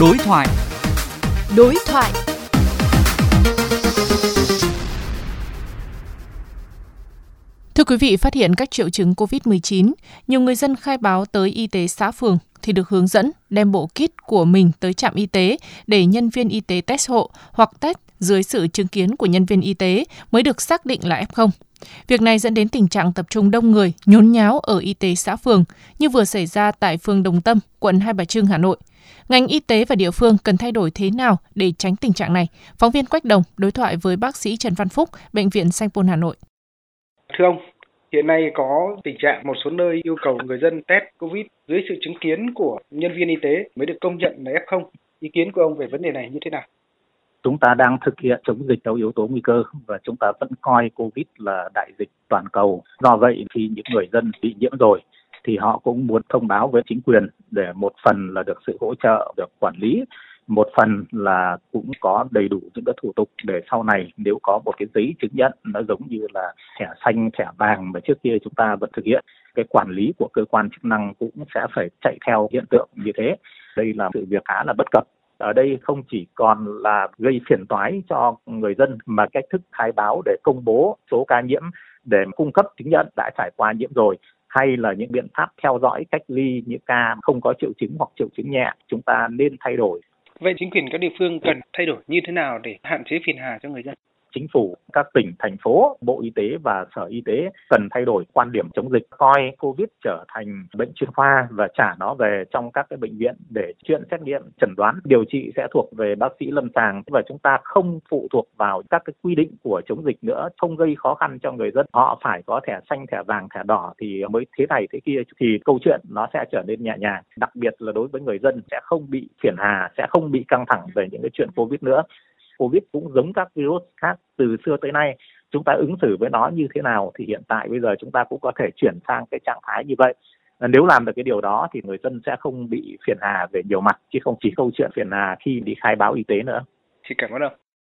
Đối thoại. Đối thoại. Thưa quý vị, phát hiện các triệu chứng COVID-19, nhiều người dân khai báo tới y tế xã phường thì được hướng dẫn đem bộ kit của mình tới trạm y tế để nhân viên y tế test hộ hoặc test dưới sự chứng kiến của nhân viên y tế mới được xác định là F0. Việc này dẫn đến tình trạng tập trung đông người, nhốn nháo ở y tế xã phường như vừa xảy ra tại phường Đồng Tâm, quận Hai Bà Trưng, Hà Nội. Ngành y tế và địa phương cần thay đổi thế nào để tránh tình trạng này? Phóng viên Quách Đồng đối thoại với bác sĩ Trần Văn Phúc, Bệnh viện Sanh Pôn Hà Nội. Thưa ông, hiện nay có tình trạng một số nơi yêu cầu người dân test COVID dưới sự chứng kiến của nhân viên y tế mới được công nhận là F0. Ý kiến của ông về vấn đề này như thế nào? Chúng ta đang thực hiện chống dịch theo yếu tố nguy cơ và chúng ta vẫn coi covid là đại dịch toàn cầu. Do vậy khi những người dân bị nhiễm rồi thì họ cũng muốn thông báo với chính quyền để một phần là được sự hỗ trợ, được quản lý, một phần là cũng có đầy đủ những cái thủ tục để sau này nếu có một cái giấy chứng nhận nó giống như là thẻ xanh, thẻ vàng mà trước kia chúng ta vẫn thực hiện, cái quản lý của cơ quan chức năng cũng sẽ phải chạy theo hiện tượng như thế. Đây là sự việc khá là bất cập ở đây không chỉ còn là gây phiền toái cho người dân, mà cách thức khai báo để công bố số ca nhiễm, để cung cấp chứng nhận đã trải qua nhiễm rồi, hay là những biện pháp theo dõi cách ly những ca không có triệu chứng hoặc triệu chứng nhẹ, chúng ta nên thay đổi. Vậy chính quyền các địa phương cần thay đổi như thế nào để hạn chế phiền hà cho người dân? Chính phủ, các tỉnh, thành phố, Bộ Y tế và Sở Y tế cần thay đổi quan điểm chống dịch, coi COVID trở thành bệnh chuyên khoa và trả nó về trong các cái bệnh viện để chuyện xét nghiệm, chẩn đoán, điều trị sẽ thuộc về bác sĩ lâm sàng và chúng ta không phụ thuộc vào các cái quy định của chống dịch nữa, không gây khó khăn cho người dân. Họ phải có thẻ xanh, thẻ vàng, thẻ đỏ thì mới thế này thế kia thì câu chuyện nó sẽ trở nên nhẹ nhàng. Đặc biệt là đối với người dân sẽ không bị phiền hà, sẽ không bị căng thẳng về những cái chuyện Covid nữa. Covid cũng giống các virus khác từ xưa tới nay chúng ta ứng xử với nó như thế nào thì hiện tại bây giờ chúng ta cũng có thể chuyển sang cái trạng thái như vậy nếu làm được cái điều đó thì người dân sẽ không bị phiền hà về nhiều mặt, chứ không chỉ câu chuyện phiền hà khi đi khai báo y tế nữa. Xin cảm ơn ông.